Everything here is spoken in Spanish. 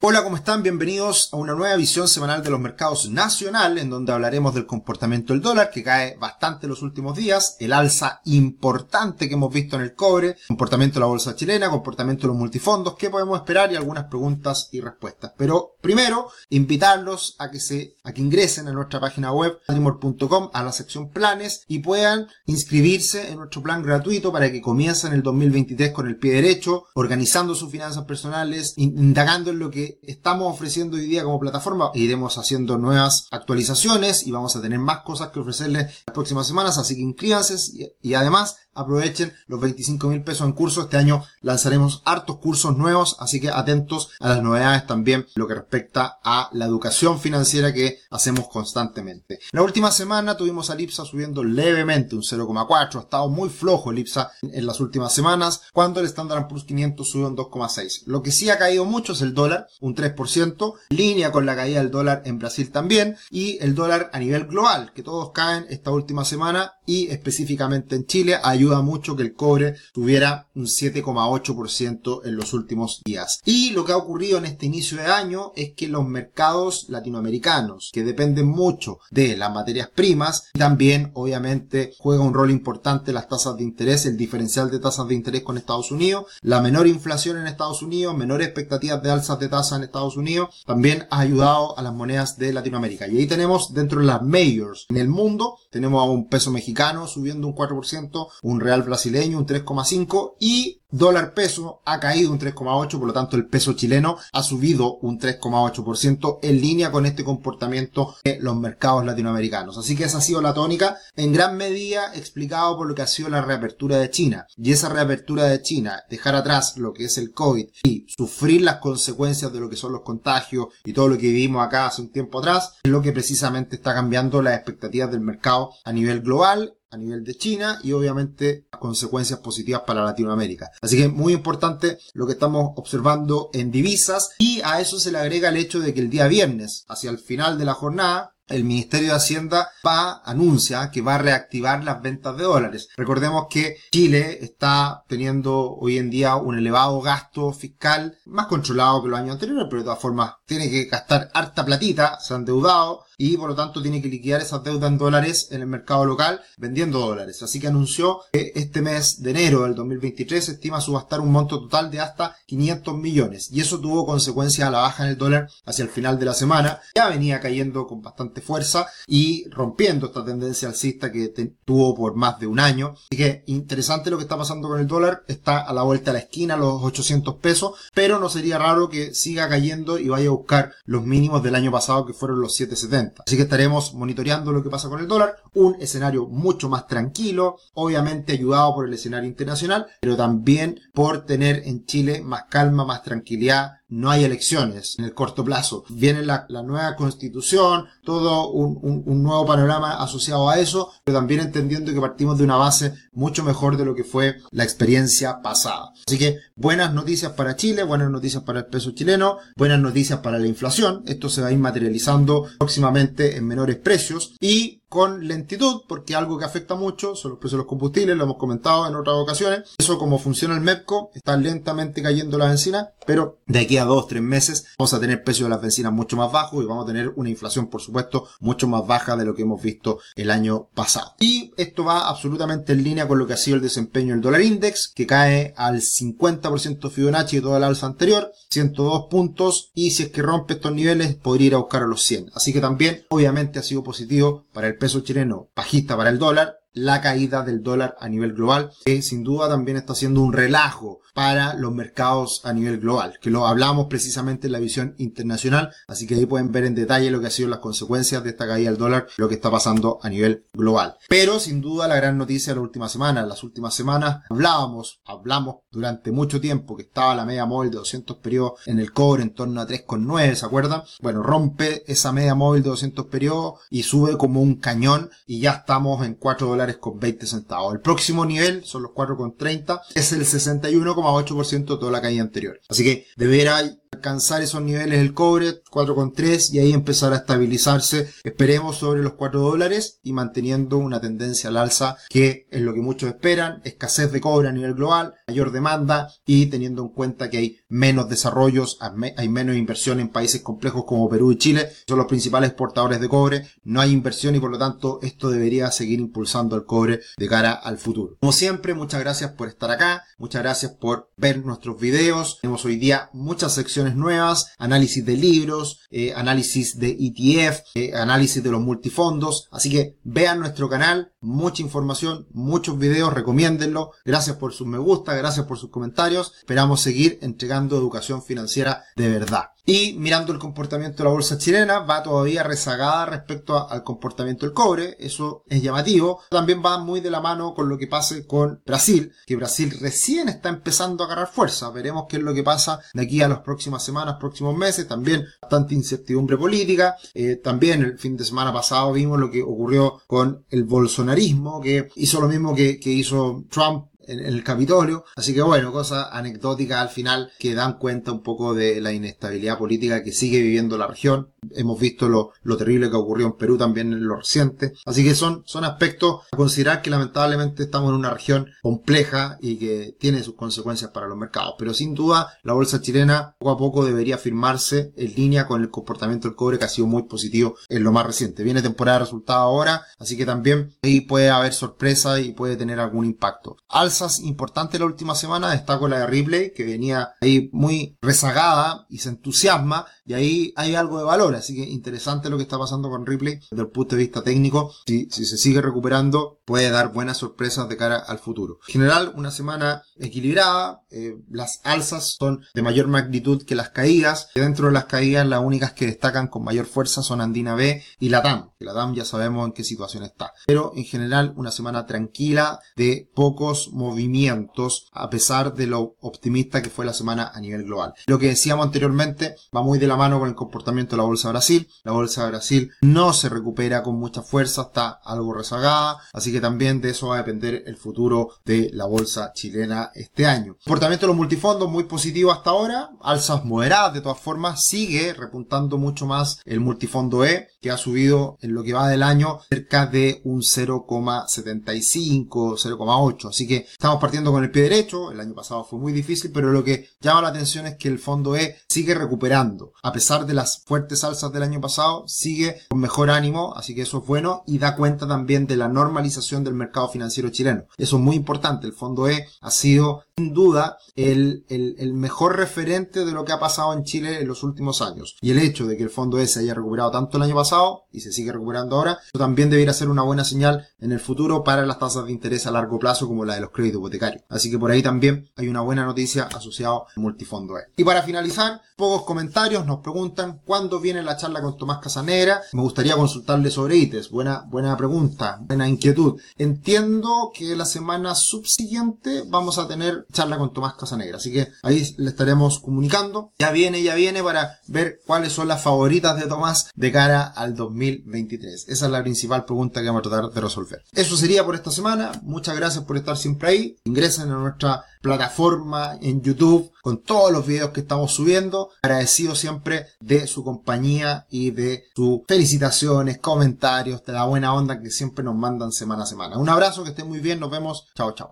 Hola, ¿cómo están? Bienvenidos a una nueva visión semanal de los mercados nacional, en donde hablaremos del comportamiento del dólar, que cae bastante en los últimos días, el alza importante que hemos visto en el cobre, comportamiento de la bolsa chilena, comportamiento de los multifondos, qué podemos esperar y algunas preguntas y respuestas. Pero primero, invitarlos a que se, a que ingresen a nuestra página web, adimor.com, a la sección planes y puedan inscribirse en nuestro plan gratuito para que comiencen el 2023 con el pie derecho, organizando sus finanzas personales, indagando en lo que estamos ofreciendo hoy día como plataforma. Iremos haciendo nuevas actualizaciones y vamos a tener más cosas que ofrecerles las próximas semanas, así que inscríbanse y, además aprovechen los 25 mil pesos en curso. Este año lanzaremos hartos cursos nuevos, así que atentos a las novedades también lo que respecta a la educación financiera que hacemos constantemente. La última semana tuvimos a IPSA subiendo levemente un 0,4, ha estado muy flojo el IPSA en las últimas semanas, cuando el Standard Poor's 500 sube un 2,6. Lo que sí ha caído mucho es el dólar, un 3%, línea con la caída del dólar en Brasil también, y el dólar a nivel global, que todos caen esta última semana y específicamente en Chile ayuda mucho que el cobre tuviera un 7,8% en los últimos días. Y lo que ha ocurrido en este inicio de año es que los mercados latinoamericanos, que dependen mucho de las materias primas, también obviamente juega un rol importante las tasas de interés, el diferencial de tasas de interés con Estados Unidos, la menor inflación en Estados Unidos, menores expectativas de alzas de tasas en Estados Unidos, también ha ayudado a las monedas de Latinoamérica. Y ahí tenemos dentro de las mayors en el mundo, tenemos a un peso mexicano subiendo un 4%, un real brasileño un 3,5% y dólar peso ha caído un 3,8%, por lo tanto el peso chileno ha subido un 3,8% en línea con este comportamiento de los mercados latinoamericanos. Así que esa ha sido la tónica, en gran medida explicado por lo que ha sido la reapertura de China. Y esa reapertura de China, dejar atrás lo que es el COVID y sufrir las consecuencias de lo que son los contagios y todo lo que vivimos acá hace un tiempo atrás, es lo que precisamente está cambiando las expectativas del mercado a nivel global a nivel de China y obviamente consecuencias positivas para Latinoamérica. Así que muy importante lo que estamos observando en divisas y a eso se le agrega el hecho de que el día viernes, hacia el final de la jornada, el Ministerio de Hacienda va, anuncia que va a reactivar las ventas de dólares. Recordemos que Chile está teniendo hoy en día un elevado gasto fiscal, más controlado que los años anteriores, pero de todas formas tiene que gastar harta platita, se han endeudado y por lo tanto tiene que liquidar esas deudas en dólares en el mercado local vendiendo dólares. Así que anunció que este mes de enero del 2023 se estima subastar un monto total de hasta 500 millones y eso tuvo consecuencia a la baja en el dólar hacia el final de la semana. Ya venía cayendo con bastante fuerza y rompiendo esta tendencia alcista que tuvo por más de un año. Así que interesante lo que está pasando con el dólar. Está a la vuelta a la esquina, los 800 pesos, pero no sería raro que siga cayendo y vaya a buscar los mínimos del año pasado que fueron los 770. Así que estaremos monitoreando lo que pasa con el dólar. Un escenario mucho más tranquilo, obviamente ayudado por el escenario internacional, pero también por tener en Chile más calma, más tranquilidad, no hay elecciones en el corto plazo. Viene la, nueva constitución, todo un, un, nuevo panorama asociado a eso, pero también entendiendo que partimos de una base mucho mejor de lo que fue la experiencia pasada. Así que buenas noticias para Chile, buenas noticias para el peso chileno, buenas noticias para la inflación. Esto se va a ir materializando próximamente en menores precios y con lentitud, porque algo que afecta mucho son los precios de los combustibles, lo hemos comentado en otras ocasiones. Eso como funciona el MEPCO, está lentamente cayendo la benzina, pero de aquí a dos, tres meses vamos a tener precios de las bencinas mucho más bajos y vamos a tener una inflación, por supuesto, mucho más baja de lo que hemos visto el año pasado. Y esto va absolutamente en línea con lo que ha sido el desempeño del dólar index, que cae al 50% Fibonacci de toda la alza anterior, 102 puntos, y si es que rompe estos niveles podría ir a buscar a los 100. Así que también, obviamente, ha sido positivo para el peso chileno bajista para el dólar, la caída del dólar a nivel global, que sin duda también está siendo un relajo para los mercados a nivel global, que lo hablamos precisamente en la visión internacional, así que ahí pueden ver en detalle lo que ha sido las consecuencias de esta caída del dólar, lo que está pasando a nivel global. Pero sin duda la gran noticia de la última semana, las últimas semanas hablábamos, hablamos durante mucho tiempo que estaba la media móvil de 200 periodos en el cobre en torno a 3,9, ¿se acuerdan? Bueno, rompe esa media móvil de 200 periodos y sube como un cañón y ya estamos en 4 dólares con 20 centavos. El próximo nivel son los 4,30, es el 61,8% de toda la caída anterior. Así que de veras alcanzar esos niveles del cobre, 4,3 y ahí empezar a estabilizarse, esperemos sobre los 4 dólares y manteniendo una tendencia al alza que es lo que muchos esperan, escasez de cobre a nivel global, mayor demanda y teniendo en cuenta que hay menos desarrollos, hay menos inversión en países complejos como Perú y Chile, son los principales exportadores de cobre, no hay inversión y por lo tanto esto debería seguir impulsando el cobre de cara al futuro. Como siempre, muchas gracias por estar acá, muchas gracias por ver nuestros videos, tenemos hoy día muchas secciones nuevas, análisis de libros, eh, análisis de ETF, eh, análisis de los multifondos, así que vean nuestro canal, mucha información, muchos videos, recomiéndenlo, gracias por sus me gusta, gracias por sus comentarios, esperamos seguir entregando educación financiera de verdad. Y mirando el comportamiento de la bolsa chilena, va todavía rezagada respecto al comportamiento del cobre. Eso es llamativo. También va muy de la mano con lo que pase con Brasil, que Brasil recién está empezando a agarrar fuerza. Veremos qué es lo que pasa de aquí a las próximas semanas, próximos meses. También bastante incertidumbre política. Eh, también el fin de semana pasado vimos lo que ocurrió con el bolsonarismo, que hizo lo mismo que, que hizo Trump en, el Capitolio. Así que bueno, cosas anecdóticas al final que dan cuenta un poco de la inestabilidad política que sigue viviendo la región. Hemos visto lo, terrible que ocurrió en Perú también en lo reciente. Así que son, son aspectos a considerar que lamentablemente estamos en una región compleja y que tiene sus consecuencias para los mercados. Pero sin duda la bolsa chilena poco a poco debería firmarse en línea con el comportamiento del cobre que ha sido muy positivo en lo más reciente. Viene temporada de resultados ahora, así que también ahí puede haber sorpresa y puede tener algún impacto. Alza importante la última semana, destaco la de Ripley, que venía ahí muy rezagada y se entusiasma, y ahí hay algo de valor, así que interesante lo que está pasando con Ripley desde el punto de vista técnico, si, se sigue recuperando puede dar buenas sorpresas de cara al futuro. En general, una semana equilibrada, eh, las alzas son de mayor magnitud que las caídas, dentro de las caídas las únicas que destacan con mayor fuerza son Andina B y la TAM, que la TAM ya sabemos en qué situación está, pero en general una semana tranquila de pocos movimientos a pesar de lo optimista que fue la semana a nivel global. Lo que decíamos anteriormente va muy de la mano con el comportamiento de la bolsa Brasil. La bolsa de Brasil no se recupera con mucha fuerza, está algo rezagada, así que también de eso va a depender el futuro de la bolsa chilena este año. comportamiento de los multifondos muy positivo hasta ahora, alzas moderadas de todas formas, sigue repuntando mucho más el multifondo E, que ha subido en lo que va del año cerca de un 0,75, 0,8, así que Estamos partiendo con el pie derecho, el año pasado fue muy difícil, pero lo que llama la atención es que el fondo E sigue recuperando. A pesar de las fuertes alzas del año pasado, sigue con mejor ánimo, así que eso es bueno y da cuenta también de la normalización del mercado financiero chileno. Eso es muy importante, el fondo E ha sido sin duda el, el, mejor referente de lo que ha pasado en Chile en los últimos años. Y el hecho de que el fondo E se haya recuperado tanto el año pasado y se sigue recuperando ahora, eso también debería ser una buena señal en el futuro para las tasas de interés a largo plazo como la de los créditos hipotecario. Así que por ahí también hay una buena noticia asociada al multifondo E. Y para finalizar, pocos comentarios nos preguntan cuándo viene la charla con Tomás Casanera. Me gustaría consultarle sobre ITES. Buena, buena pregunta, buena inquietud. Entiendo que la semana subsiguiente vamos a tener charla con Tomás Casanegra. Así que ahí le estaremos comunicando. Ya viene, ya viene para ver cuáles son las favoritas de Tomás de cara al 2023. Esa es la principal pregunta que vamos a tratar de resolver. Eso sería por esta semana. Muchas gracias por estar siempre ahí ingresen a nuestra plataforma en YouTube con todos los videos que estamos subiendo. Agradecido siempre de su compañía y de sus felicitaciones, comentarios, de la buena onda que siempre nos mandan semana a semana. Un abrazo, que estén muy bien, nos vemos. Chao, chao.